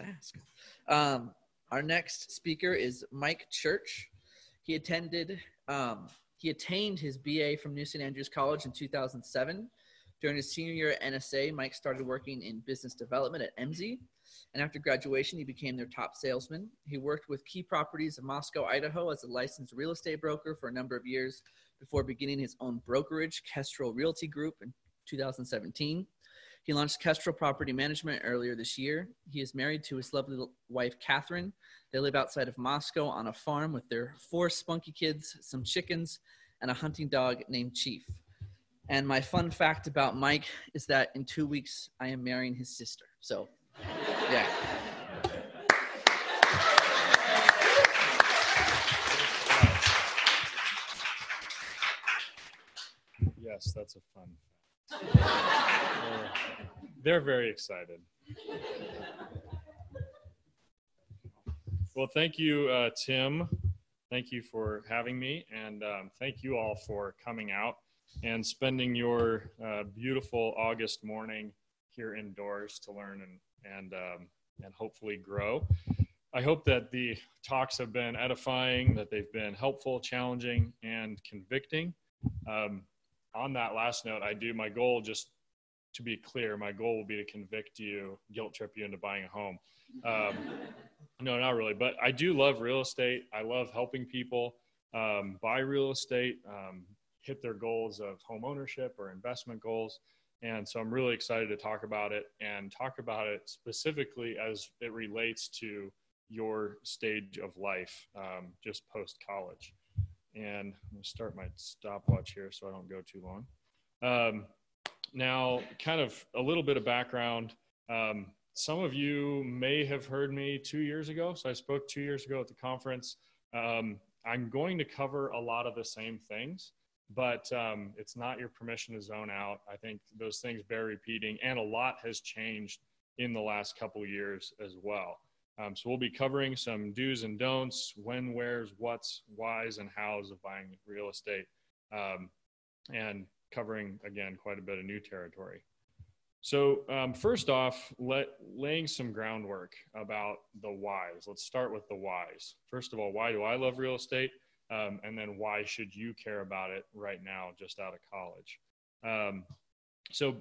to ask. Um, our next speaker is Mike Church. He attended, um, he attained his BA from New St. Andrews College in 2007. During his senior year at NSA, Mike started working in business development at Emsi. And after graduation, he became their top salesman. He worked with key properties in Moscow, Idaho as a licensed real estate broker for a number of years before beginning his own brokerage, Kestrel Realty Group, in 2017. He launched Kestrel Property Management earlier this year. He is married to his lovely wife, Catherine. They live outside of Moscow on a farm with their four spunky kids, some chickens, and a hunting dog named Chief. And my fun fact about Mike is that in two weeks, I am marrying his sister. So, yeah. Yes, that's a fun they're very excited. Well, thank you, uh, Tim. Thank you for having me, and um, thank you all for coming out and spending your uh, beautiful August morning here indoors to learn and and um, and hopefully grow. I hope that the talks have been edifying, that they've been helpful, challenging, and convicting. Um, on that last note, I do my goal just to be clear, my goal will be to convict you, guilt trip you into buying a home. Um, no, not really, but I do love real estate. I love helping people um, buy real estate, um, hit their goals of home ownership or investment goals. And so I'm really excited to talk about it and talk about it specifically as it relates to your stage of life, um, just post college. And I'm going to start my stopwatch here so I don't go too long. Um, now, kind of a little bit of background. Um, some of you may have heard me two years ago. So I spoke two years ago at the conference. Um, I'm going to cover a lot of the same things but um, it's not your permission to zone out. I think those things bear repeating, and a lot has changed in the last couple years as well. Um, so we'll be covering some do's and don'ts, when, where's, what's, whys, and how's of buying real estate, um, and covering again quite a bit of new territory. So um, first off, let, laying some groundwork about the whys. Let's start with the whys. First of all, why do I love real estate? Um, and then why should you care about it right now, just out of college? Um, so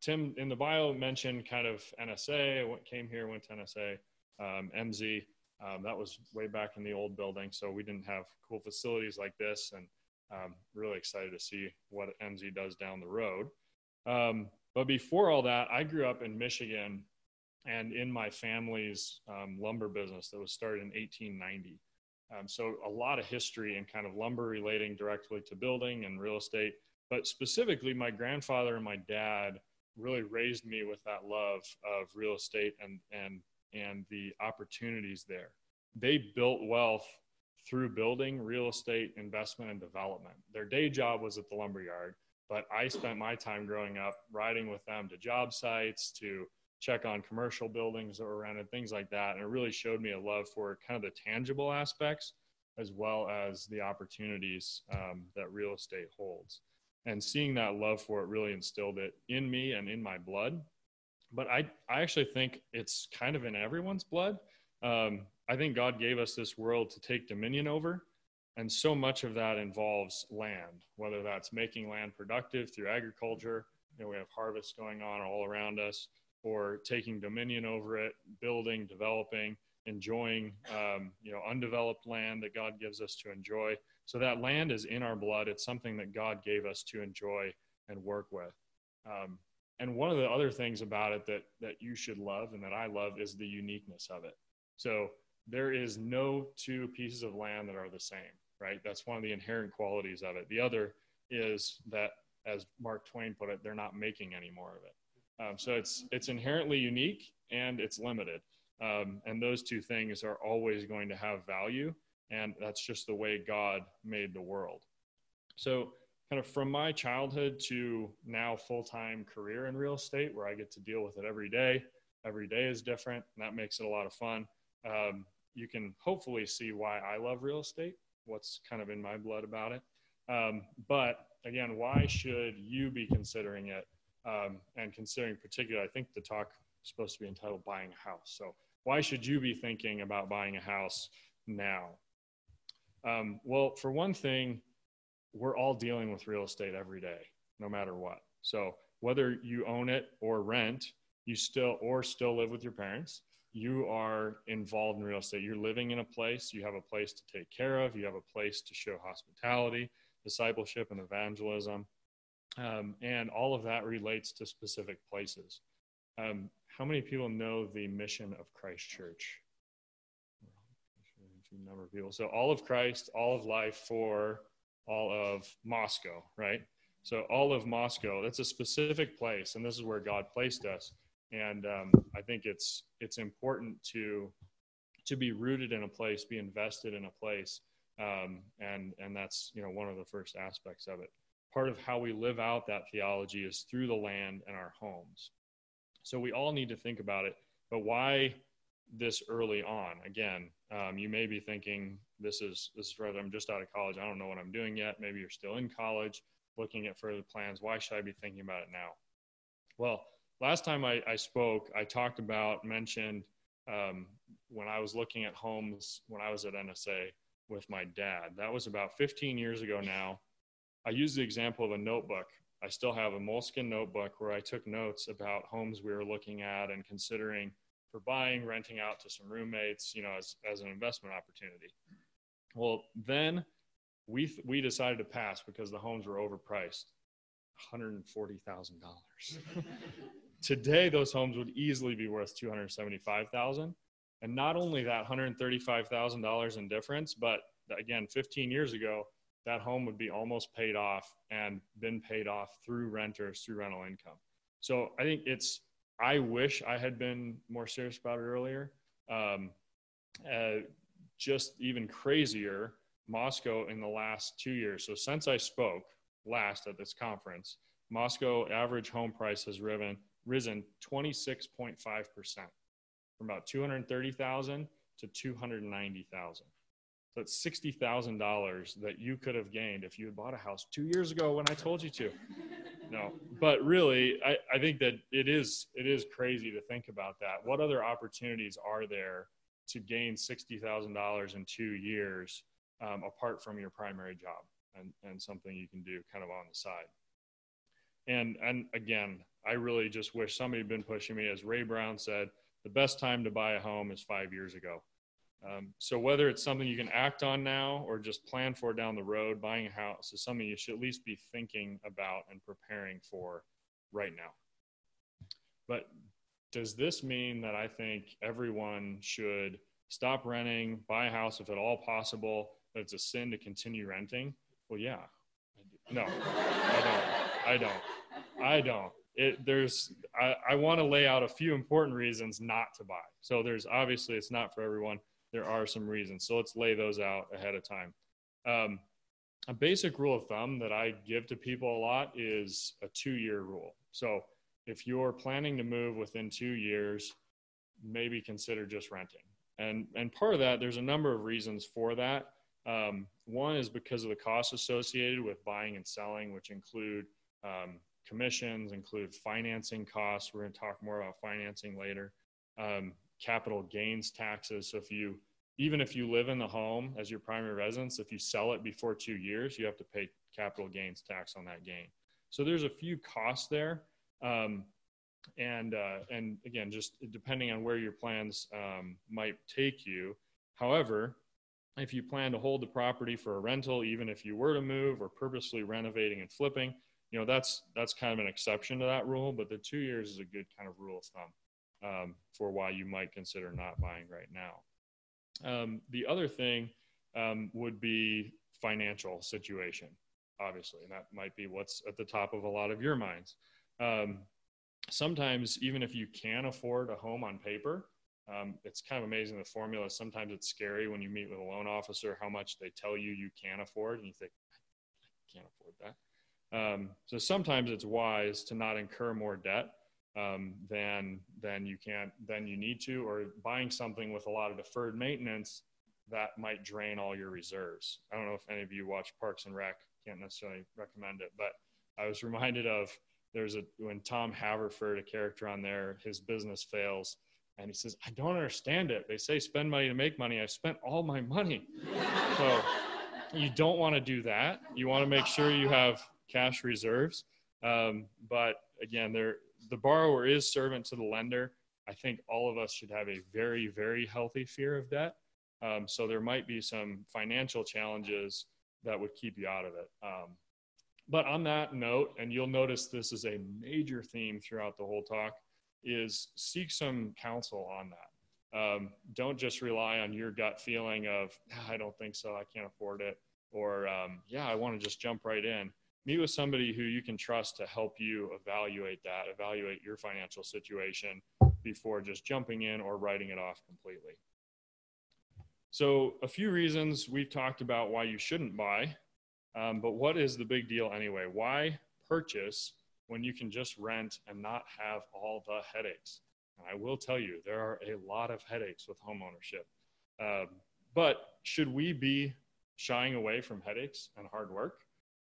Tim in the bio mentioned kind of NSA. Came here, went to NSA, um, Emsi. Um, that was way back in the old building, so we didn't have cool facilities like this, and um, really excited to see what Emsi does down the road. Um, but before all that, I grew up in Michigan, and in my family's lumber business that was started in 1890. Um, so a lot of history and kind of lumber relating directly to building and real estate. But specifically, my grandfather and my dad really raised me with that love of real estate and and and the opportunities there. They built wealth through building, real estate, investment, and development. Their day job was at the lumber yard, but I spent my time growing up riding with them to job sites, to check on commercial buildings that were rented, things like that. And it really showed me a love for kind of the tangible aspects as well as the opportunities um, that real estate holds. And seeing that love for it really instilled it in me and in my blood. But I, I actually think it's kind of in everyone's blood. Um, I think God gave us this world to take dominion over. And so much of that involves land, whether that's making land productive through agriculture. You know, we have harvests going on all around us or taking dominion over it, building, developing, enjoying, um, you know, undeveloped land that God gives us to enjoy. So that land is in our blood. It's something that God gave us to enjoy and work with. Um, and one of the other things about it that that you should love and that I love is the uniqueness of it. So there is no two pieces of land that are the same, right? That's one of the inherent qualities of it. The other is that, as Mark Twain put it, they're not making any more of it. Um, so it's it's inherently unique and it's limited, um, and those two things are always going to have value, and that's just the way God made the world. So kind of from my childhood to now full-time career in real estate where i get to deal with it every day every day is different and that makes it a lot of fun um, you can hopefully see why i love real estate what's kind of in my blood about it um, but again why should you be considering it um, and considering particular, I think the talk is supposed to be entitled "Buying a House." So why should you be thinking about buying a house now? Um, well, for one thing, we're all dealing with real estate every day, no matter what. So whether you own it or rent, you still or still live with your parents, you are involved in real estate. You're living in a place, you have a place to take care of, you have a place to show hospitality, discipleship, and evangelism. Um, and all of that relates to specific places. Um, how many people know the mission of Christ Church? Number of people. So all of Christ, all of life for all of Moscow, right? So all of Moscow, that's a specific place, and this is where God placed us. And um, I think it's it's important to to be rooted in a place, be invested in a place, um, and and that's you know one of the first aspects of it. Part of how we live out that theology is through the land and our homes. So we all need to think about it. But why this early on? Again, um, you may be thinking this is this is right. I'm just out of college. I don't know what I'm doing yet. Maybe you're still in college, looking at further plans. Why should I be thinking about it now? Well, last time I, I spoke, I talked about mentioned um, when I was looking at homes when I was at NSA with my dad. That was about 15 years ago now. I used the example of a notebook. I still have a Moleskine notebook where I took notes about homes we were looking at and considering for buying, renting out to some roommates, you know, as, as an investment opportunity. Well, then we, we decided to pass because the homes were overpriced $140,000. Today, those homes would easily be worth 275000 And not only that $135,000 in difference, but again, 15 years ago, that home would be almost paid off and been paid off through renters through rental income. So I think it's I wish I had been more serious about it earlier. Um, uh, just even crazier, Moscow in the last two years. So since I spoke last at this conference, Moscow average home price has risen risen 26.5 percent from about 230,000 to 290,000. So it's sixty thousand dollars that you could have gained if you had bought a house two years ago when I told you to. No, but really, I, I think that it is it is crazy to think about that. What other opportunities are there to gain sixty thousand dollars in two years um, apart from your primary job and, and something you can do kind of on the side? And and again, I really just wish somebody had been pushing me. As Ray Brown said, the best time to buy a home is five years ago. Um, so whether it's something you can act on now or just plan for down the road, buying a house is something you should at least be thinking about and preparing for right now. But does this mean that I think everyone should stop renting, buy a house if at all possible, that it's a sin to continue renting? Well, yeah. No, I don't. I don't. I don't. It, there's I, I want to lay out a few important reasons not to buy. So there's obviously it's not for everyone there are some reasons. So let's lay those out ahead of time. Um, a basic rule of thumb that I give to people a lot is a two year rule. So if you're planning to move within two years, maybe consider just renting. And, and part of that, there's a number of reasons for that. Um, one is because of the costs associated with buying and selling, which include um, commissions, include financing costs. We're going to talk more about financing later. Um, capital gains taxes. So if you even if you live in the home as your primary residence, if you sell it before two years, you have to pay capital gains tax on that gain. So there's a few costs there. Um, and, uh, and again, just depending on where your plans um, might take you. However, if you plan to hold the property for a rental, even if you were to move or purposely renovating and flipping, you know, that's, that's kind of an exception to that rule, but the two years is a good kind of rule of thumb um, for why you might consider not buying right now. Um, the other thing um, would be financial situation, obviously, and that might be what's at the top of a lot of your minds. Um, sometimes, even if you can afford a home on paper, um, it's kind of amazing the formula. Sometimes it's scary when you meet with a loan officer how much they tell you you can afford, and you think, I can't afford that. Um, so sometimes it's wise to not incur more debt um, than than you can than you need to, or buying something with a lot of deferred maintenance that might drain all your reserves. I don't know if any of you watch Parks and Rec. Can't necessarily recommend it, but I was reminded of there's a when Tom Haverford, a character on there, his business fails, And he says, I don't understand it. They say spend money to make money. I've spent all my money. so you don't want to do that. You want to make sure you have cash reserves. Um, but again, there the borrower is servant to the lender. I think all of us should have a very, very healthy fear of debt. Um, so there might be some financial challenges that would keep you out of it. Um, but on that note, and you'll notice this is a major theme throughout the whole talk, is seek some counsel on that. Um, don't just rely on your gut feeling of, ah, I don't think so, I can't afford it, or um, yeah, I want to just jump right in. Meet with somebody who you can trust to help you evaluate that, evaluate your financial situation before just jumping in or writing it off completely. So, a few reasons we've talked about why you shouldn't buy, um, but what is the big deal anyway? Why purchase when you can just rent and not have all the headaches? And I will tell you, there are a lot of headaches with homeownership. Um, but should we be shying away from headaches and hard work?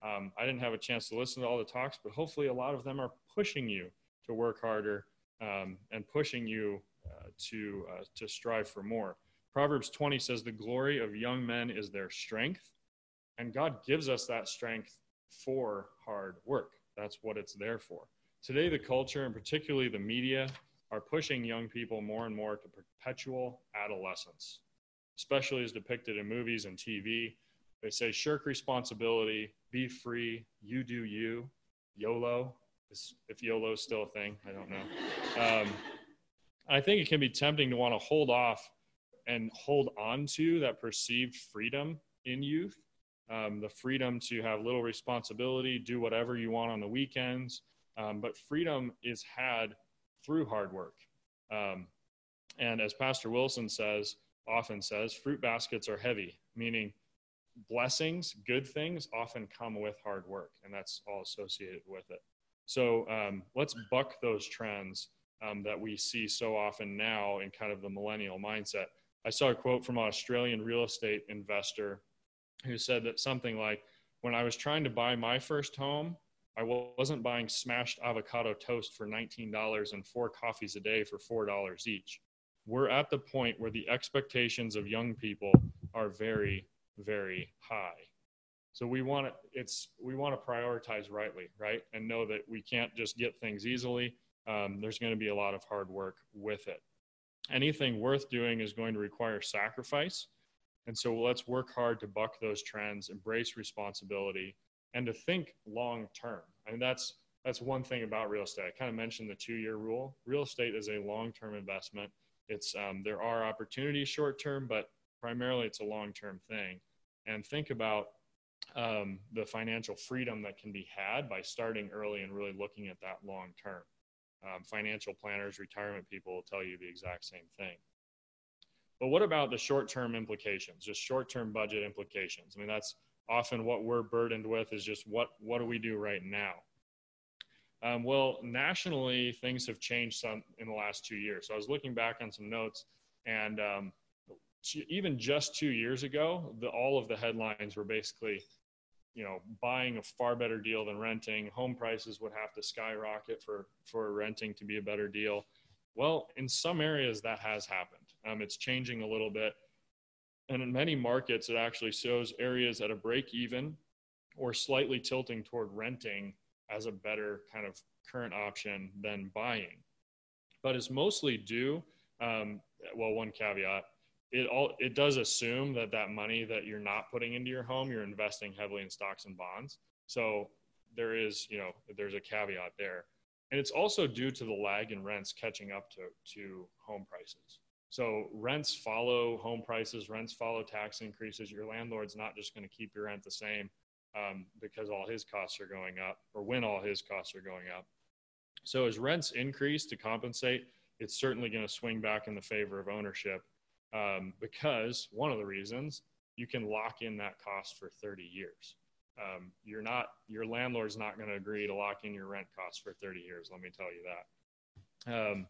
Um, I didn't have a chance to listen to all the talks, but hopefully a lot of them are pushing you to work harder um, and pushing you uh, to uh, to strive for more. Proverbs 20 says, The glory of young men is their strength. And God gives us that strength for hard work. That's what it's there for. Today, the culture, and particularly the media, are pushing young people more and more to perpetual adolescence, especially as depicted in movies and TV. They say, shirk responsibility, be free, you do you, YOLO. If YOLO is still a thing, I don't know. Um, I think it can be tempting to want to hold off and hold on to that perceived freedom in youth um, the freedom to have little responsibility, do whatever you want on the weekends. Um, but freedom is had through hard work. Um, and as Pastor Wilson says, often says, fruit baskets are heavy, meaning blessings, good things often come with hard work, and that's all associated with it. So um, let's buck those trends um, that we see so often now in kind of the millennial mindset. I saw a quote from an Australian real estate investor who said that something like, when I was trying to buy my first home, I wasn't buying smashed avocado toast for $19 and four coffees a day for $4 each. We're at the point where the expectations of young people are very, very high. So we want to it's we want to prioritize rightly, right? And know that we can't just get things easily. Um, there's going to be a lot of hard work with it anything worth doing is going to require sacrifice. And so let's work hard to buck those trends, embrace responsibility, and to think long term. I mean, that's that's one thing about real estate. I kind of mentioned the two-year rule. Real estate is a long-term investment. It's um, there are opportunities short-term, but primarily it's a long-term thing. And think about um, the financial freedom that can be had by starting early and really looking at that long term um, financial planners, retirement people will tell you the exact same thing. But what about the short term implications, just short term budget implications? I mean, that's often what we're burdened with is just what, what do we do right now? Um, well, nationally, things have changed some in the last two years. So I was looking back on some notes, and um, even just two years ago, the, all of the headlines were basically you know buying a far better deal than renting home prices would have to skyrocket for for renting to be a better deal well in some areas that has happened um, it's changing a little bit. And in many markets it actually shows areas at a break even or slightly tilting toward renting as a better kind of current option than buying. But it's mostly due um, well one caveat it all it does assume that that money that you're not putting into your home you're investing heavily in stocks and bonds. So there is you know there's a caveat there. And it's also due to the lag in rents catching up to to home prices so rents follow home prices rents follow tax increases your landlord's not just going to keep your rent the same um, because all his costs are going up or when all his costs are going up so as rents increase to compensate it's certainly going to swing back in the favor of ownership um, because one of the reasons you can lock in that cost for 30 years. Um, you're not your landlord's not going to agree to lock in your rent costs for 30 years. Let me tell you that. Um,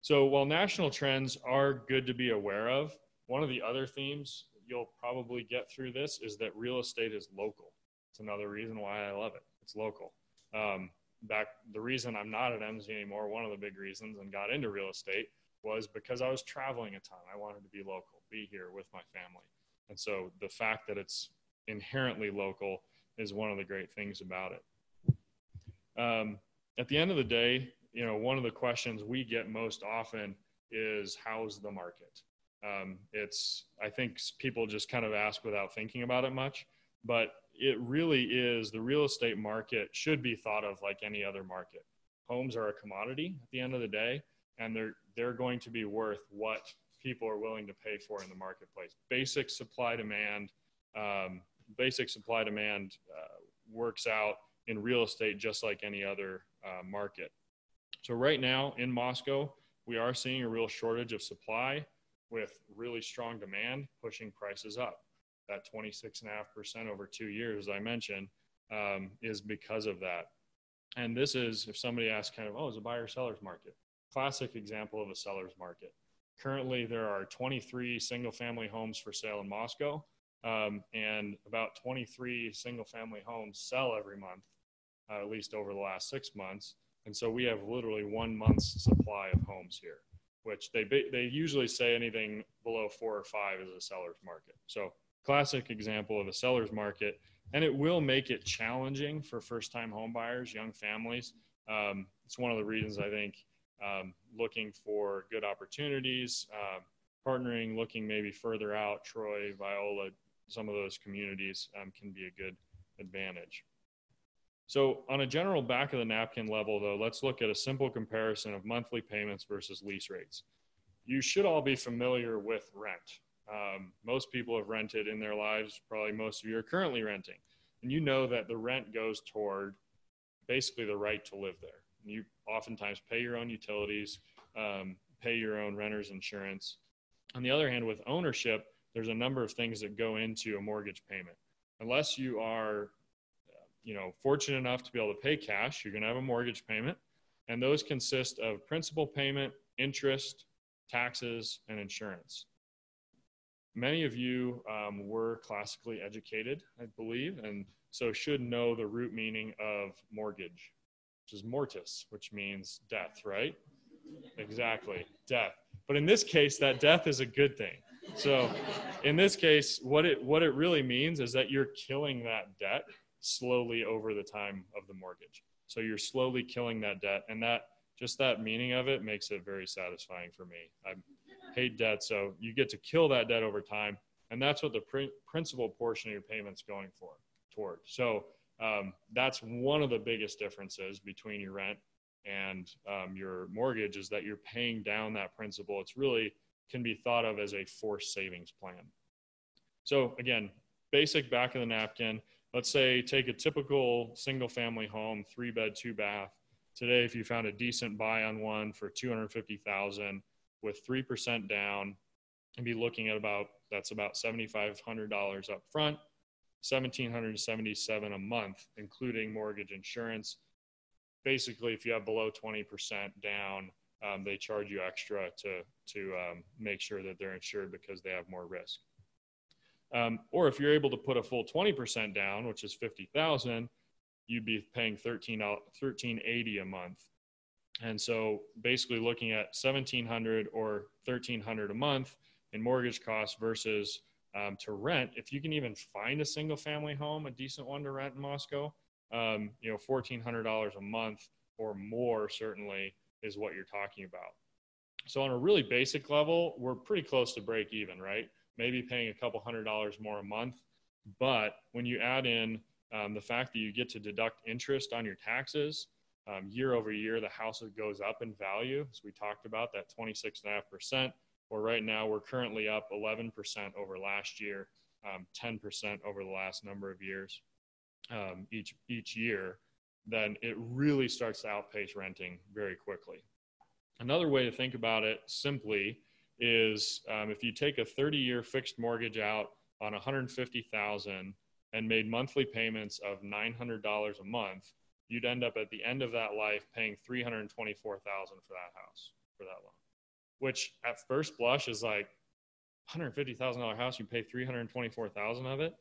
so while national trends are good to be aware of, one of the other themes you'll probably get through this is that real estate is local. It's another reason why I love it. It's local. Um, back the reason I'm not at Emsi anymore, one of the big reasons, and got into real estate was because I was traveling a ton. I wanted to be local, be here with my family. And so the fact that it's inherently local is one of the great things about it. Um, at the end of the day, you know, one of the questions we get most often is how's the market? Um, it's, I think people just kind of ask without thinking about it much, but it really is the real estate market should be thought of like any other market. Homes are a commodity at the end of the day, and they're, they're going to be worth what people are willing to pay for in the marketplace. Basic supply demand, um, basic supply demand uh, works out in real estate just like any other uh, market. So right now in Moscow, we are seeing a real shortage of supply with really strong demand pushing prices up. That 26.5% over two years, as I mentioned, um, is because of that. And this is, if somebody asks kind of, oh, is a buyer seller's market? Classic example of a seller's market. Currently, there are 23 single family homes for sale in Moscow, um, and about 23 single family homes sell every month, uh, at least over the last six months. And so we have literally one month's supply of homes here, which they, they usually say anything below four or five is a seller's market. So classic example of a seller's market. And it will make it challenging for first time home buyers, young families. Um, it's one of the reasons I think um, looking for good opportunities, uh, partnering, looking maybe further out, Troy, Viola, some of those communities um, can be a good advantage. So on a general back of the napkin level, though, let's look at a simple comparison of monthly payments versus lease rates. You should all be familiar with rent. Um, most people have rented in their lives, probably most of you are currently renting. And you know that the rent goes toward basically the right to live there. You oftentimes pay your own utilities, um, pay your own renter's insurance. On the other hand, with ownership, there's a number of things that go into a mortgage payment. Unless you are you know fortunate enough to be able to pay cash, you're going to have a mortgage payment, and those consist of principal payment, interest, taxes, and insurance. Many of you um, were classically educated, I believe, and so should know the root meaning of mortgage, which is mortis, which means death, right? Exactly, death. But in this case, that death is a good thing. So, in this case, what it what it really means is that you're killing that debt slowly over the time of the mortgage. So you're slowly killing that debt, and that just that meaning of it makes it very satisfying for me. I hate debt, so you get to kill that debt over time, and that's what the pr- principal portion of your payment's going for toward. So um, that's one of the biggest differences between your rent and um, your mortgage is that you're paying down that principal. It's really can be thought of as a forced savings plan. So again, basic back of the napkin let's say take a typical single family home, three bed, two bath. Today, if you found a decent buy on one for 250,000 with 3% down and be looking at about, that's about $7,500 up front, 1777 a month, including mortgage insurance. Basically, if you have below 20% down, um, they charge you extra to, to um, make sure that they're insured because they have more risk. Um, or if you're able to put a full 20% down, which is 50,000, you'd be paying 13, 1380 a month. And so basically looking at 1700 or 1300 a month in mortgage costs versus um, to rent, if you can even find a single family home, a decent one to rent in Moscow, um, you know, $1,400 a month or more certainly is what you're talking about. So on a really basic level, we're pretty close to break even, right? Maybe paying a couple hundred dollars more a month. But when you add in um, the fact that you get to deduct interest on your taxes um, year over year, the house goes up in value. As we talked about, that 26.5%. Or right now, we're currently up 11% over last year, um, 10% over the last number of years um, each, each year. Then it really starts to outpace renting very quickly. Another way to think about it simply is um, if you take a 30 year fixed mortgage out on 150,000 and made monthly payments of $900 a month, you'd end up at the end of that life paying 324,000 for that house for that loan, which at first blush is like $150,000 house, you pay 324,000 of it.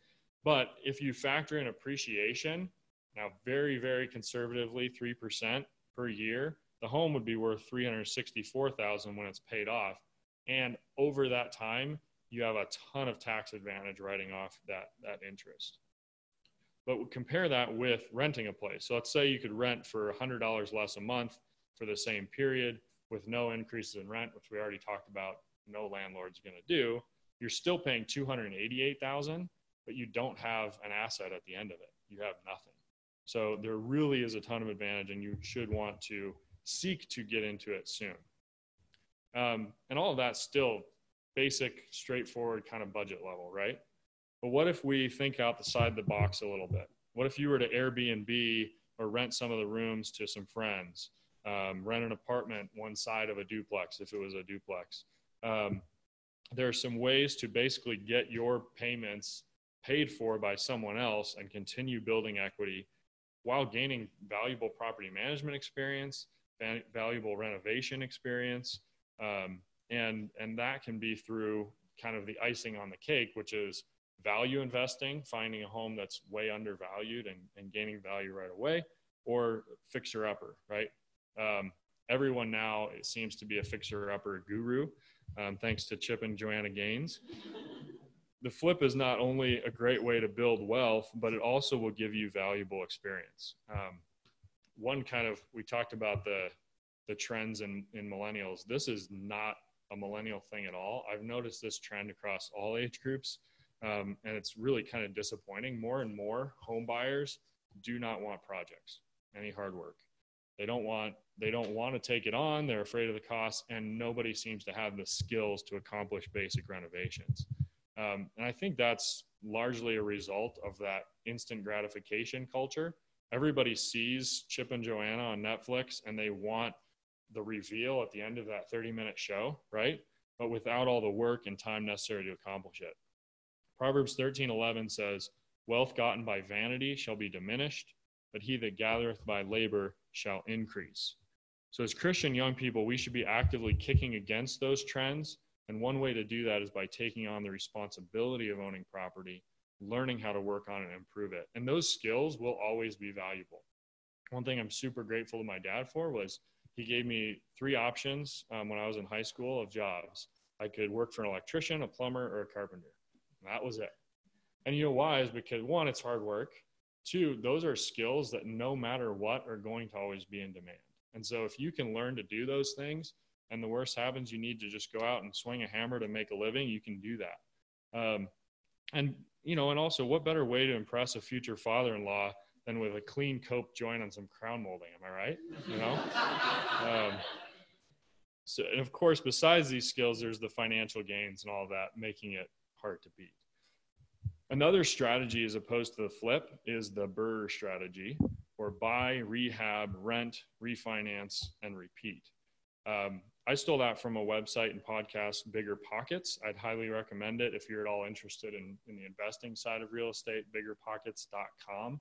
But if you factor in appreciation, now very, very conservatively, 3% per year, the home would be worth 364,000 when it's paid off. And over that time, you have a ton of tax advantage writing off that, that interest. But compare that with renting a place. So let's say you could rent for $100 less a month for the same period with no increases in rent, which we already talked about, no landlord's going to do. You're still paying 288,000, but you don't have an asset at the end of it. You have nothing. So there really is a ton of advantage, and you should want to seek to get into it soon. Um, and all of that's still basic, straightforward kind of budget level, right? But what if we think out the side of the box a little bit? What if you were to Airbnb or rent some of the rooms to some friends, um, rent an apartment one side of a duplex if it was a duplex? Um, there are some ways to basically get your payments paid for by someone else and continue building equity while gaining valuable property management experience, valuable renovation experience, um, and and that can be through kind of the icing on the cake, which is value investing, finding a home that's way undervalued and, and gaining value right away, or fixer upper, right? Um, everyone now it seems to be a fixer upper guru, um, thanks to Chip and Joanna Gaines. the flip is not only a great way to build wealth, but it also will give you valuable experience. Um, one kind of we talked about the the trends in, in millennials. This is not a millennial thing at all. I've noticed this trend across all age groups, um, and it's really kind of disappointing. More and more home buyers do not want projects, any hard work. They don't want they don't want to take it on. They're afraid of the costs, and nobody seems to have the skills to accomplish basic renovations. Um, and I think that's largely a result of that instant gratification culture. Everybody sees Chip and Joanna on Netflix, and they want the reveal at the end of that 30 minute show, right? But without all the work and time necessary to accomplish it. Proverbs 13:11 says, "Wealth gotten by vanity shall be diminished, but he that gathereth by labor shall increase." So as Christian young people, we should be actively kicking against those trends, and one way to do that is by taking on the responsibility of owning property, learning how to work on it and improve it. And those skills will always be valuable. One thing I'm super grateful to my dad for was he gave me three options um, when I was in high school of jobs. I could work for an electrician, a plumber, or a carpenter. And that was it. And you know why? Is because one, it's hard work. Two, those are skills that no matter what are going to always be in demand. And so if you can learn to do those things, and the worst happens, you need to just go out and swing a hammer to make a living, you can do that. Um, and you know, and also, what better way to impress a future father-in-law than with a clean cope joint on some crown molding. Am I right? You know. um, so, and of course, besides these skills, there's the financial gains and all that, making it hard to beat. Another strategy, as opposed to the flip, is the BRRRR strategy, or buy, rehab, rent, refinance, and repeat. Um, I stole that from a website and podcast, Bigger Pockets. I'd highly recommend it if you're at all interested in, in the investing side of real estate, biggerpockets.com.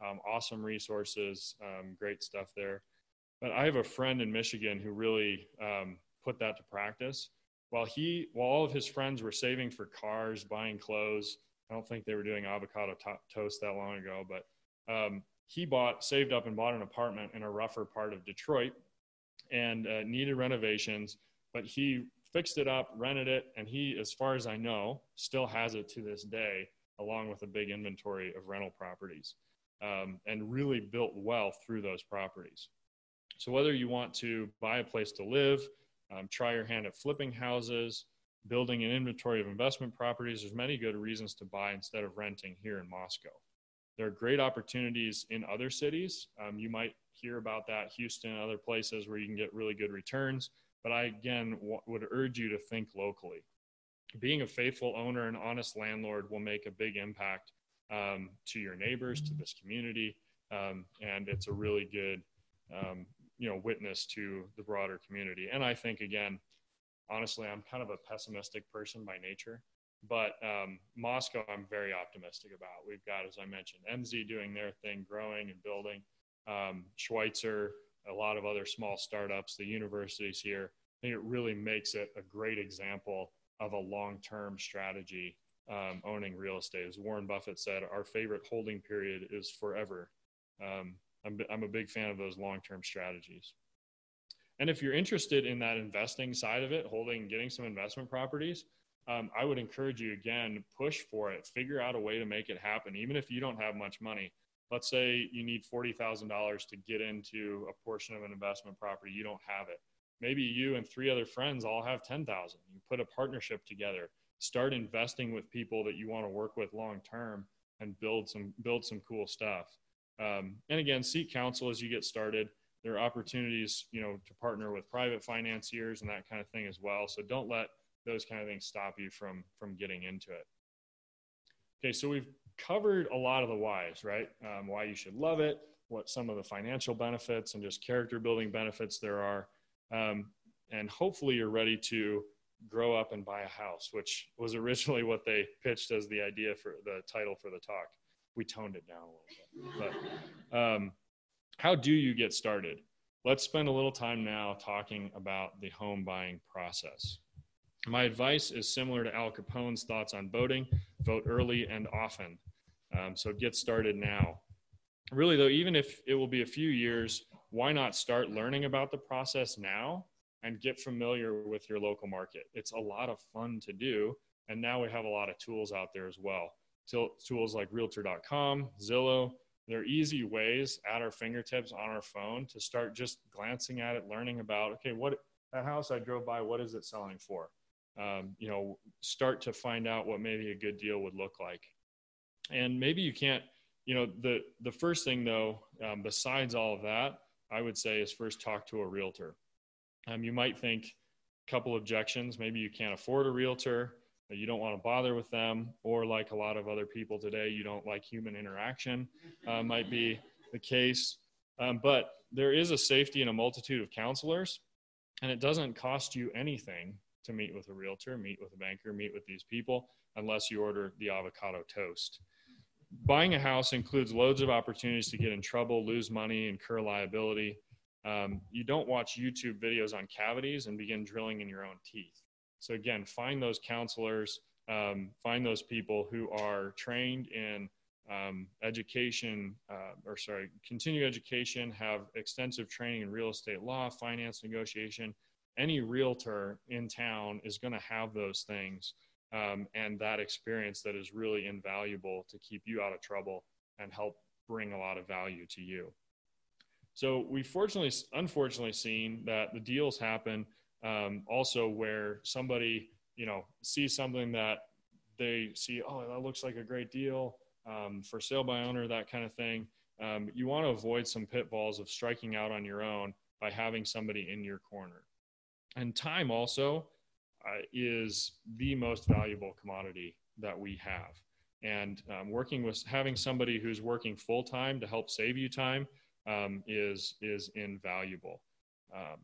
Um, awesome resources, um, great stuff there. But I have a friend in Michigan who really um, put that to practice. While he, while all of his friends were saving for cars, buying clothes, I don't think they were doing avocado to- toast that long ago, but um, he bought, saved up, and bought an apartment in a rougher part of Detroit, and uh, needed renovations. But he fixed it up, rented it, and he, as far as I know, still has it to this day, along with a big inventory of rental properties um, and really built wealth through those properties. So, whether you want to buy a place to live, um, try your hand at flipping houses, building an inventory of investment properties, there's many good reasons to buy instead of renting here in Moscow. There are great opportunities in other cities. Um, you might hear about that, Houston and other places where you can get really good returns. But I, again, w- would urge you to think locally. Being a faithful owner and honest landlord will make a big impact um, to your neighbors, to this community, um, and it's a really good, um, you know, witness to the broader community. And I think again, honestly, I'm kind of a pessimistic person by nature, but um, Moscow, I'm very optimistic about. We've got, as I mentioned, Emsi doing their thing, growing and building. Um, Schweitzer, a lot of other small startups, the universities here. I think it really makes it a great example of a long-term strategy um, owning real estate. As Warren Buffett said, our favorite holding period is forever. Um, I'm, I'm a big fan of those long term strategies. And if you're interested in that investing side of it, holding, getting some investment properties, um, I would encourage you again, push for it, figure out a way to make it happen, even if you don't have much money. Let's say you need $40,000 to get into a portion of an investment property, you don't have it. Maybe you and three other friends all have 10,000. You put a partnership together, start investing with people that you want to work with long term and build some build some cool stuff. Um, and again, seek counsel as you get started. There are opportunities, you know, to partner with private financiers and that kind of thing as well. So don't let those kind of things stop you from from getting into it. Okay, so we've covered a lot of the whys, right? Um, why you should love it, what some of the financial benefits and just character building benefits there are, um, and hopefully you're ready to grow up and buy a house, which was originally what they pitched as the idea for the title for the talk. We toned it down a little bit. But um, how do you get started? Let's spend a little time now talking about the home buying process. My advice is similar to Al Capone's thoughts on voting vote early and often. Um, so get started now. Really, though, even if it will be a few years, why not start learning about the process now and get familiar with your local market? It's a lot of fun to do. And now we have a lot of tools out there as well. Tools like realtor.com, Zillow, they're easy ways at our fingertips on our phone to start just glancing at it, learning about, okay, what that house I drove by, what is it selling for? um, you know, start to find out what maybe a good deal would look like. And maybe you can't, you know, the the first thing though, um, besides all of that, I would say is first talk to a realtor. Um, you might think a couple objections. Maybe you can't afford a realtor. You don't want to bother with them, or like a lot of other people today, you don't like human interaction. Uh, might be the case, um, but there is a safety in a multitude of counselors, and it doesn't cost you anything to meet with a realtor, meet with a banker, meet with these people, unless you order the avocado toast. Buying a house includes loads of opportunities to get in trouble, lose money, incur liability. Um, you don't watch YouTube videos on cavities and begin drilling in your own teeth. So, again, find those counselors, um, find those people who are trained in um, education, uh, or sorry, continue education, have extensive training in real estate law, finance, negotiation, any realtor in town is going to have those things um, and that experience that is really invaluable to keep you out of trouble and help bring a lot of value to you. So we fortunately, unfortunately, seen that the deals happen um, also where somebody, you know, sees something that they see, oh, that looks like a great deal um, for sale by owner, that kind of thing. Um, you want to avoid some pitfalls of striking out on your own by having somebody in your corner. And time also uh, is the most valuable commodity that we have. And um, working with having somebody who's working full time to help save you time um, is is invaluable. Um,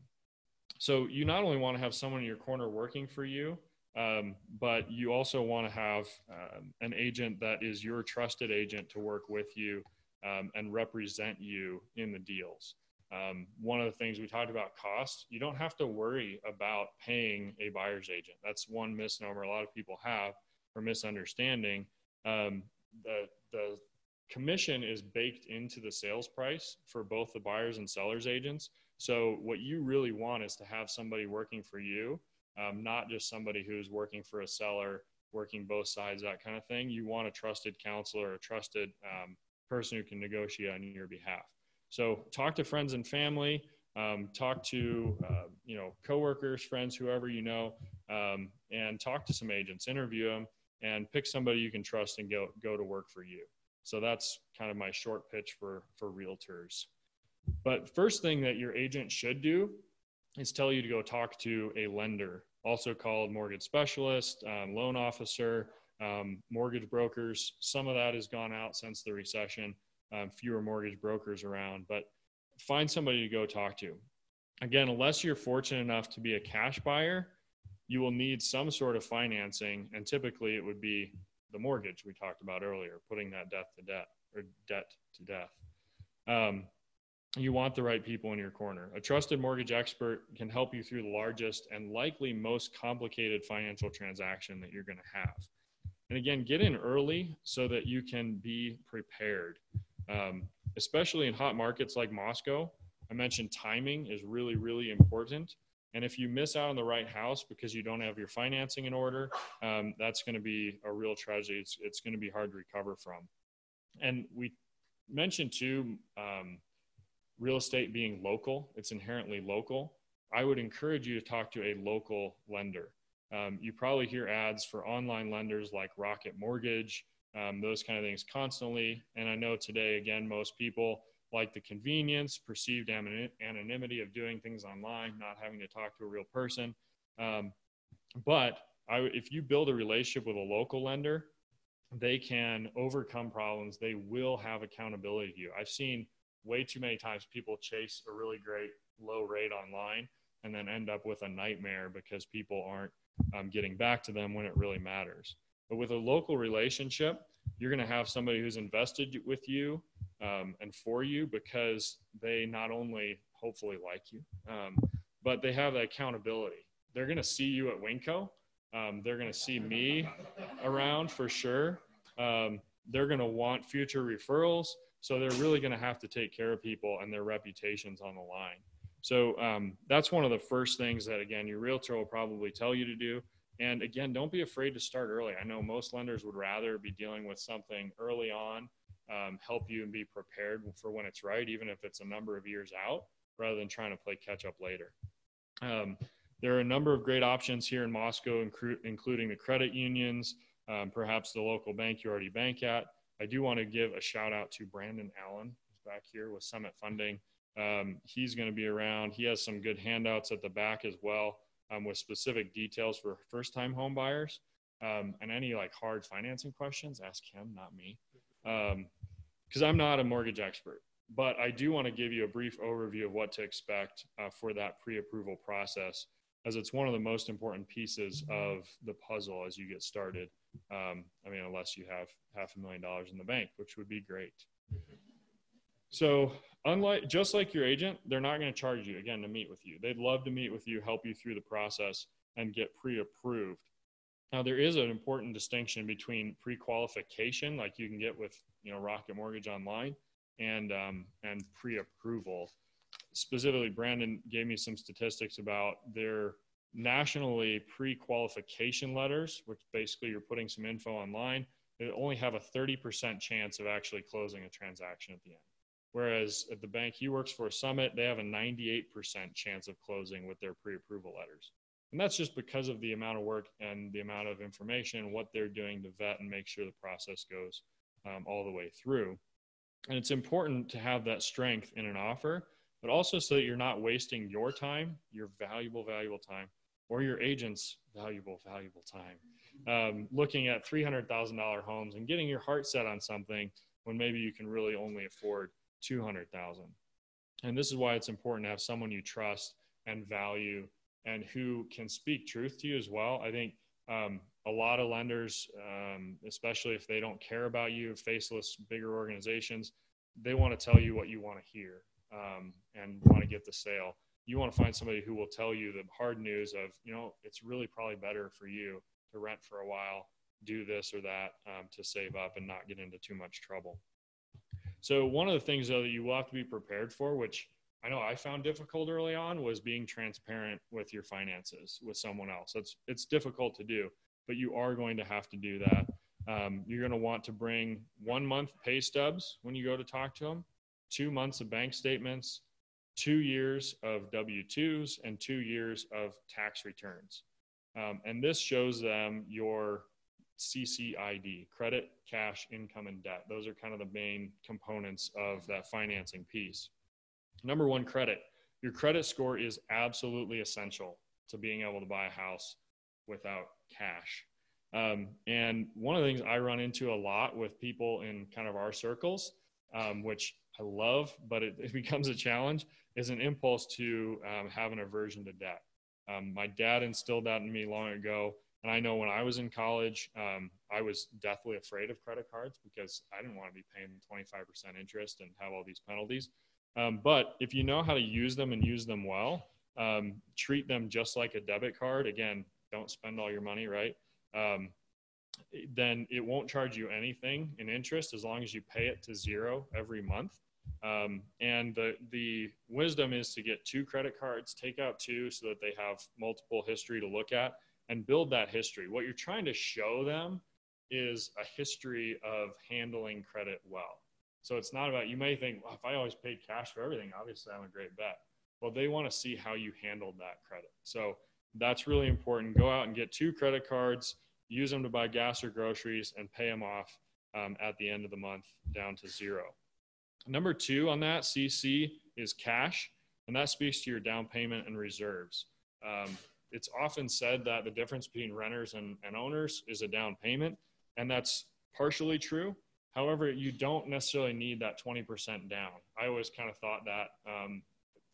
so you not only want to have someone in your corner working for you, um, but you also want to have um, an agent that is your trusted agent to work with you um, and represent you in the deals. Um, one of the things we talked about cost, you don't have to worry about paying a buyer's agent. That's one misnomer a lot of people have or misunderstanding. The, the commission is baked into the sales price for both the buyers and sellers agents. So what you really want is to have somebody working for you, um, not just somebody who's working for a seller, working both sides, that kind of thing. You want a trusted counselor, a trusted um, person who can negotiate on your behalf. So talk to friends and family, um, talk to uh, you know coworkers, friends, whoever you know, um, and talk to some agents, interview them, and pick somebody you can trust and go go to work for you. So that's kind of my short pitch for for realtors. But first thing that your agent should do is tell you to go talk to a lender, also called mortgage specialist, um, loan officer, um, mortgage brokers. Some of that has gone out since the recession um, fewer mortgage brokers around, but find somebody to go talk to. Again, unless you're fortunate enough to be a cash buyer, you will need some sort of financing, and typically it would be the mortgage we talked about earlier, putting that debt to debt or debt to death. Um, you want the right people in your corner. A trusted mortgage expert can help you through the largest and likely most complicated financial transaction that you're going to have. And again, get in early so that you can be prepared um, especially in hot markets like Moscow. I I mentioned timing is really, really important. And if you miss out on the right house because you don't have your financing in order, um, that's going to be a real tragedy. It's, it's going to be hard to recover from. And we mentioned too, um, real estate being local, it's inherently local. I would encourage you to talk to a local lender. Um, you probably hear ads for online lenders like Rocket Mortgage, um, those kind of things constantly. And I know today, again, most people like the convenience, perceived anonymity of doing things online, not having to talk to a real person. Um, but I, if you build a relationship with a local lender, they can overcome problems. They will have accountability to you. I've seen way too many times people chase a really great low rate online and then end up with a nightmare because people aren't um, getting back to them when it really matters. But with a local relationship, you're going to have somebody who's invested with you um, and for you because they not only hopefully like you, um, but they have the accountability. They're going to see you at Winco. Um, they're going to see me around for sure. Um, they're going to want future referrals. So they're really going to have to take care of people and their reputations on the line. So um, that's one of the first things that, again, your realtor will probably tell you to do. And again, don't be afraid to start early. I know most lenders would rather be dealing with something early on, um, help you and be prepared for when it's right, even if it's a number of years out, rather than trying to play catch up later. Um, there are a number of great options here in Moscow, including the credit unions, um, perhaps the local bank you already bank at. I do want to give a shout out to Brandon Allen, who's back here with Summit Funding. Um, he's going to be around. He has some good handouts at the back as well um, with specific details for first time home buyers. Um, and any like hard financing questions, ask him, not me. Because um, I'm not a mortgage expert, but I do want to give you a brief overview of what to expect uh, for that pre approval process, as it's one of the most important pieces of the puzzle as you get started. Um, I mean, unless you have half a million dollars in the bank, which would be great. So, unlike just like your agent, they're not going to charge you again to meet with you. They'd love to meet with you, help you through the process, and get pre-approved. Now, there is an important distinction between pre-qualification, like you can get with you know Rocket Mortgage Online, and um, and pre-approval. Specifically, Brandon gave me some statistics about their nationally pre-qualification letters, which basically you're putting some info online. They only have a 30% chance of actually closing a transaction at the end. Whereas at the bank he works for, Summit, they have a 98% chance of closing with their pre approval letters. And that's just because of the amount of work and the amount of information, what they're doing to vet and make sure the process goes um, all the way through. And it's important to have that strength in an offer, but also so that you're not wasting your time, your valuable, valuable time, or your agent's valuable, valuable time, um, looking at $300,000 homes and getting your heart set on something when maybe you can really only afford 200,000. And this is why it's important to have someone you trust and value and who can speak truth to you as well. I think um, a lot of lenders, um, especially if they don't care about you, faceless, bigger organizations, they want to tell you what you want to hear um, and want to get the sale. You want to find somebody who will tell you the hard news of, you know, it's really probably better for you to rent for a while, do this or that um, to save up and not get into too much trouble. So one of the things though that you will have to be prepared for, which I know I found difficult early on, was being transparent with your finances with someone else. It's it's difficult to do, but you are going to have to do that. Um, you're going to want to bring one month pay stubs when you go to talk to them, two months of bank statements, two years of W 2s, and two years of tax returns. Um, and this shows them your CCID, credit, cash, income, and debt. Those are kind of the main components of that financing piece. Number one, credit. Your credit score is absolutely essential to being able to buy a house without cash. Um, and one of the things I run into a lot with people in kind of our circles, um, which I love, but it, it, becomes a challenge, is an impulse to um, have an aversion to debt. Um, my dad instilled that in me long ago. And I know when I was in college, um, I was deathly afraid of credit cards because I didn't want to be paying 25% interest and have all these penalties. Um, but if you know how to use them and use them well, um, treat them just like a debit card. Again, don't spend all your money, right? Um, then it won't charge you anything in interest as long as you pay it to zero every month. Um, and the the wisdom is to get two credit cards, take out two so that they have multiple history to look at, and build that history. What you're trying to show them is a history of handling credit well. So it's not about you may think, well, if I always paid cash for everything, obviously I'm a great bet. Well, they want to see how you handled that credit. So that's really important. Go out and get two credit cards, use them to buy gas or groceries, and pay them off um, at the end of the month down to zero. Number two on that CC is cash, and that speaks to your down payment and reserves. Um, it's often said that the difference between renters and, and owners is a down payment, and that's partially true. However, you don't necessarily need that 20% down. I always kind of thought that um,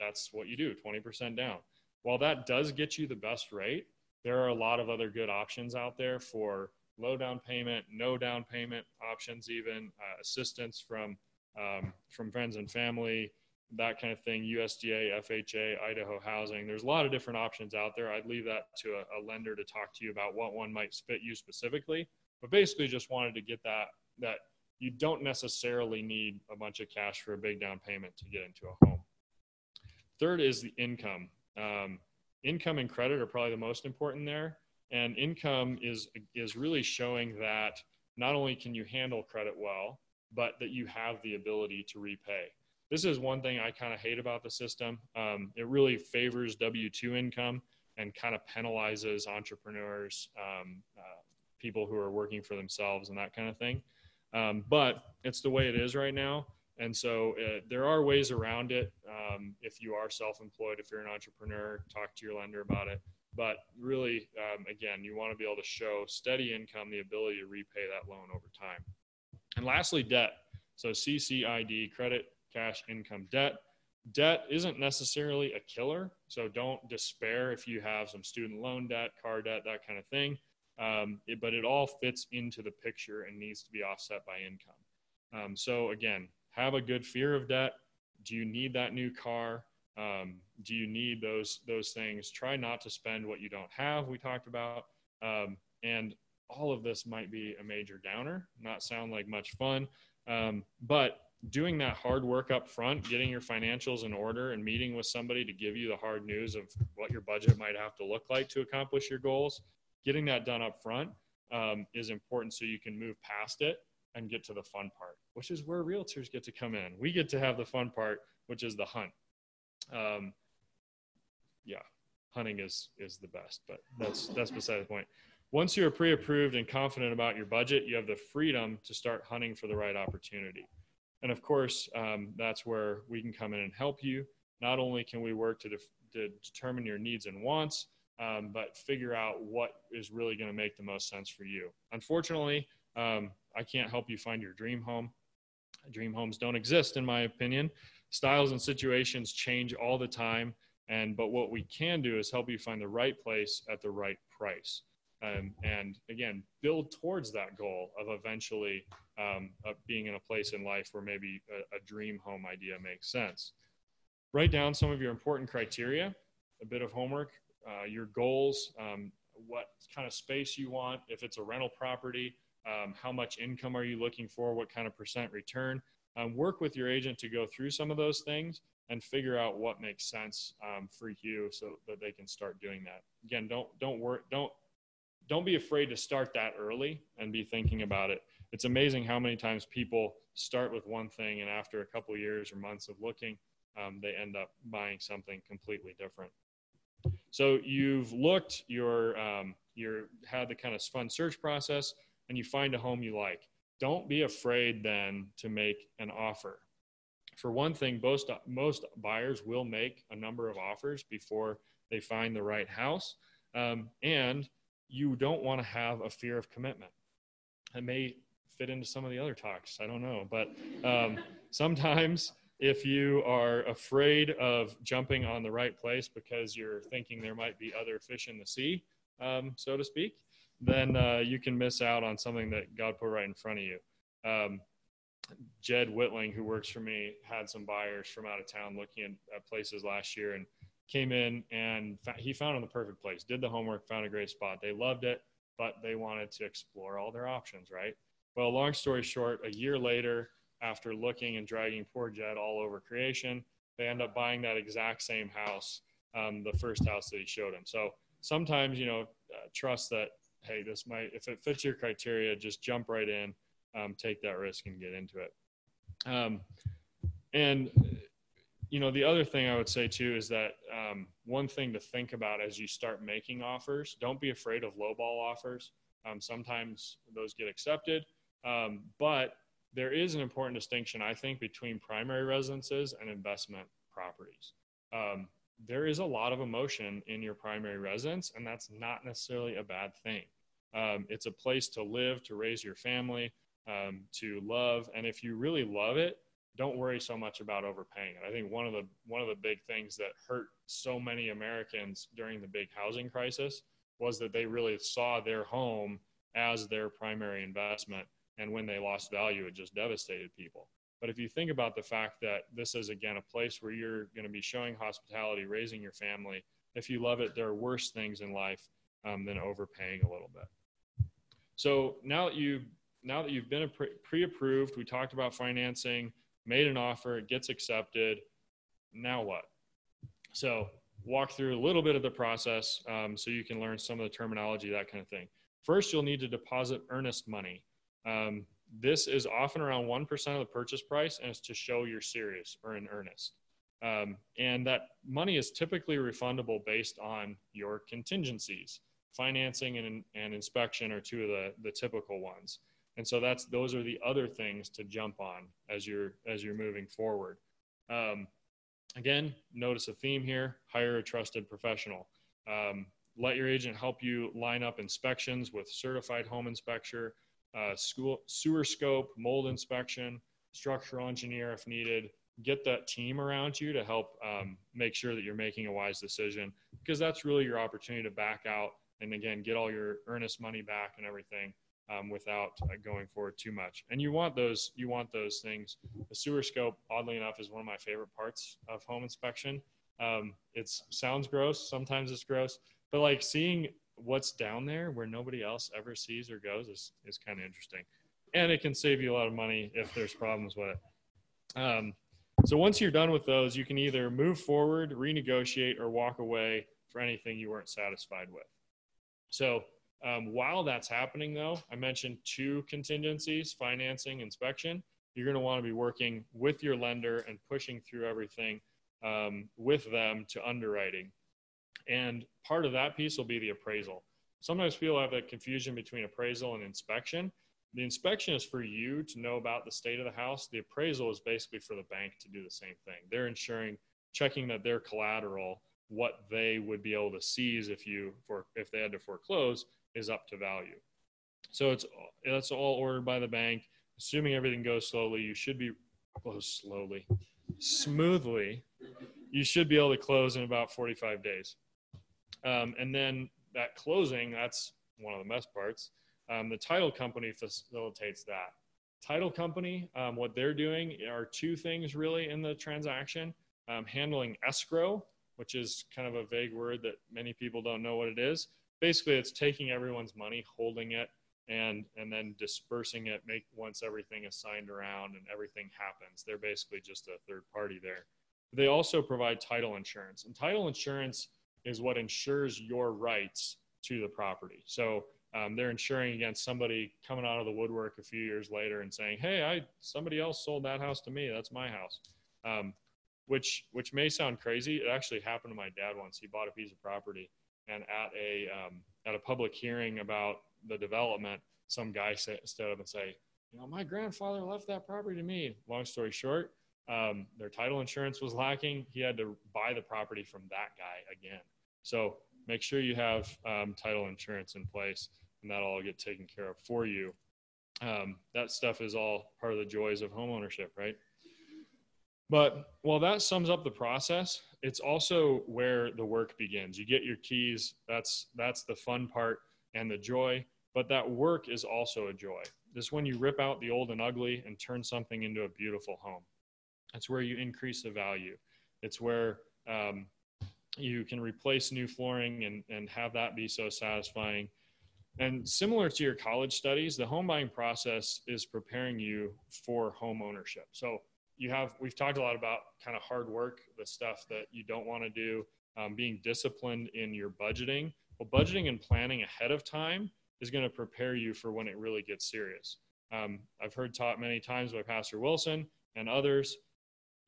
that's what you do 20% down. While that does get you the best rate, there are a lot of other good options out there for low down payment, no down payment options, even uh, assistance from um, from friends and family, that kind of thing. USDA, FHA, Idaho Housing. There's a lot of different options out there. I'd leave that to a, a lender to talk to you about what one might fit you specifically. But basically, just wanted to get that that you don't necessarily need a bunch of cash for a big down payment to get into a home. Third is the income. Um, income and credit are probably the most important there. And income is is really showing that not only can you handle credit well, but that you have the ability to repay. This is one thing I kind of hate about the system. Um, it really favors W 2 income and kind of penalizes entrepreneurs, um, uh, people who are working for themselves, and that kind of thing. Um, but it's the way it is right now. And so uh, there are ways around it. Um, if you are self employed, if you're an entrepreneur, talk to your lender about it. But really, um, again, you want to be able to show steady income, the ability to repay that loan over time. And lastly, debt. So CCID, credit, cash, income, debt. Debt isn't necessarily a killer. So don't despair if you have some student loan debt, car debt, that kind of thing. Um, it, but it all fits into the picture and needs to be offset by income. Um, so again, have a good fear of debt. Do you need that new car? Um, do you need those those things? Try not to spend what you don't have. We talked about, um, and all of this might be a major downer, not sound like much fun. Um, but doing that hard work up front, getting your financials in order, and meeting with somebody to give you the hard news of what your budget might have to look like to accomplish your goals, getting that done up front um, is important so you can move past it and get to the fun part, which is where realtors get to come in. We get to have the fun part, which is the hunt. Um, yeah, hunting is is the best, but that's that's beside the point. Once you're pre-approved and confident about your budget, you have the freedom to start hunting for the right opportunity. And of course, um, that's where we can come in and help you. Not only can we work to, def- to determine your needs and wants, um, but figure out what is really going to make the most sense for you. Unfortunately, um, I can't help you find your dream home. Dream homes don't exist, in my opinion. Styles and situations change all the time, and but what we can do is help you find the right place at the right price um, and again build towards that goal of eventually um, of being in a place in life where maybe a, a, dream home idea makes sense. Write down some of your important criteria a bit of homework uh, your goals um, what kind of space you want if it's a rental property um, how much income are you looking for what kind of percent return um, work with your agent to go through some of those things and figure out what makes sense um, for you so that they can start doing that. Again don't don't work don't don't be afraid to start that early and be thinking about it. It's amazing how many times people start with one thing and after a couple years or months of looking, um, they end up buying something completely different. So you've looked, you're, um, you're had the kind of fun search process, and you find a home you like. Don't be afraid then to make an offer. For one thing, most most buyers will make a number of offers before they find the right house, um, and you don't want to have a fear of commitment. It may fit into some of the other talks. I don't know. But um, sometimes if you are afraid of jumping on the right place because you're thinking there might be other fish in the sea, um, so to speak, then uh, you can miss out on something that God put right in front of you. Um, Jed Whitling, who works for me, had some buyers from out of town looking at, at places last year, and came in and he found him the perfect place, did the homework, found a great spot. They loved it, but they wanted to explore all their options, right? Well, long story short, a year later, after looking and dragging poor Jed all over creation, they end up buying that exact same house, um, the first house that he showed him. So sometimes, you know, uh, trust that, hey, this might, if it fits your criteria, just jump right in, um, take that risk and get into it. Um, and, you know, the other thing I would say too is that um, one thing to think about as you start making offers, don't be afraid of lowball offers. Um, sometimes those get accepted, um, but there is an important distinction, I think, between primary residences and investment properties. Um, there is a lot of emotion in your primary residence, and that's not necessarily a bad thing. Um, it's a place to live, to raise your family, um, to love, and if you really love it, don't worry so much about overpaying it. I think one of the one of the big things that hurt so many Americans during the big housing crisis was that they really saw their home as their primary investment. And when they lost value it just devastated people. But if you think about the fact that this is again a place where you're going to be showing hospitality raising your family if you love it there are worse things in life um, than overpaying a little bit. So now that you now that you've been pre-approved we talked about financing made an offer it gets accepted now what so walk through a little bit of the process um, so you can learn some of the terminology that kind of thing first you'll need to deposit earnest money um, this is often around 1% of the purchase price, and it's to show you're serious or in earnest. Um, and that money is typically refundable based on your contingencies. Financing and, and inspection are two of the, the typical ones. And so that's those are the other things to jump on as you're as you're moving forward. Um, again, notice a theme here: hire a trusted professional. Um, let your agent help you line up inspections with certified home inspector uh, school, sewer scope, mold inspection, structural engineer if needed. Get that team around you to help um, make sure that you're making a wise decision because that's really your opportunity to back out and again get all your earnest money back and everything um, without uh, going forward too much. And you want those you want those things. The sewer scope, oddly enough, is one of my favorite parts of home inspection. Um, it sounds gross. Sometimes it's gross, but like seeing what's down there where nobody else ever sees or goes is, is kind of interesting. And it can save you a lot of money if there's problems with it. Um, so once you're done with those, you can either move forward, renegotiate, or walk away for anything you weren't satisfied with. So um, while that's happening, though, I mentioned two contingencies financing, inspection. You're going to want to be working with your lender and pushing through everything um, with them to underwriting. And part of that piece will be the appraisal. Sometimes people have that confusion between appraisal and inspection. The inspection is for you to know about the state of the house. The appraisal is basically for the bank to do the same thing. They're ensuring, checking that their collateral, what they would be able to seize if you for if they had to foreclose, is up to value. So it's that's all ordered by the bank. Assuming everything goes slowly, you should be close slowly, smoothly. You should be able to close in about 45 days. Um, and then that closing, that's one of the best parts. Um, the title company facilitates that. Title company, um, what they're doing are two things really in the transaction um, handling escrow, which is kind of a vague word that many people don't know what it is. Basically, it's taking everyone's money, holding it, and and then dispersing it make once everything is signed around and everything happens they're basically just a third party there they also provide title insurance and title insurance is what ensures your rights to the property. So um, they're insuring against somebody coming out of the woodwork a few years later and saying, "Hey, I somebody else sold that house to me. That's my house," um, which which may sound crazy. It actually happened to my dad once. He bought a piece of property, and at a um, at a public hearing about the development, some guy stood up and say, "You know, my grandfather left that property to me." Long story short, um, their title insurance was lacking. He had to buy the property from that guy again. So make sure you have um, title insurance in place and that'll all get taken care of for you. Um, that stuff is all part of the joys of homeownership, right? But while that sums up the process, it's also where the work begins. You get your keys. That's that's the fun part and the joy. But that work is also a joy. This when you rip out the old and ugly and turn something into a beautiful home. It's where you increase the value. It's where um, you can replace new flooring and, and have that be so satisfying. And similar to your college studies, the home buying process is preparing you for home ownership. So you have, we've talked a lot about kind of hard work, the stuff that you don't want to do, um, being disciplined in your budgeting. Well, budgeting and planning ahead of time is going to prepare you for when it really gets serious. Um, I've heard taught many times by Pastor Wilson and others,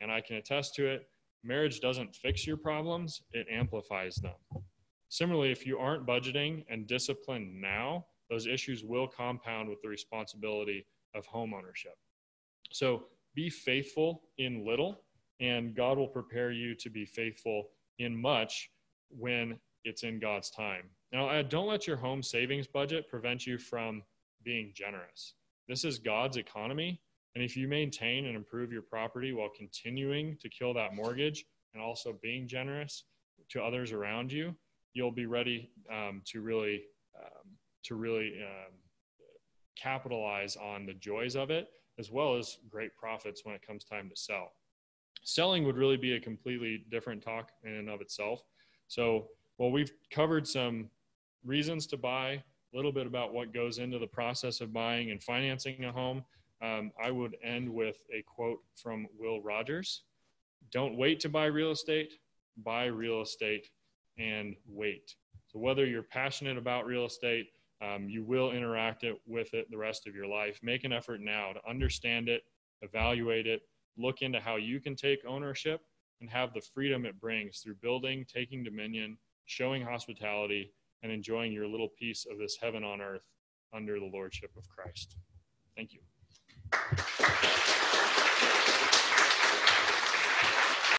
and I can attest to it. Marriage doesn't fix your problems, it amplifies them. Similarly, if you aren't budgeting and disciplined now, those issues will compound with the responsibility of home ownership. So be faithful in little, and God will prepare you to be faithful in much when it's in God's time. Now, don't let your home savings budget prevent you from being generous. This is God's economy. And if you maintain and improve your property while continuing to kill that mortgage and also being generous to others around you, you'll be ready um, to really um, to really um, capitalize on the joys of it as well as great profits when it comes time to sell. Selling would really be a completely different talk in and of itself. So, well, we've covered some reasons to buy, a little bit about what goes into the process of buying and financing a home. Um, I would end with a quote from Will Rogers Don't wait to buy real estate, buy real estate and wait. So, whether you're passionate about real estate, um, you will interact it with it the rest of your life. Make an effort now to understand it, evaluate it, look into how you can take ownership and have the freedom it brings through building, taking dominion, showing hospitality, and enjoying your little piece of this heaven on earth under the lordship of Christ. Thank you.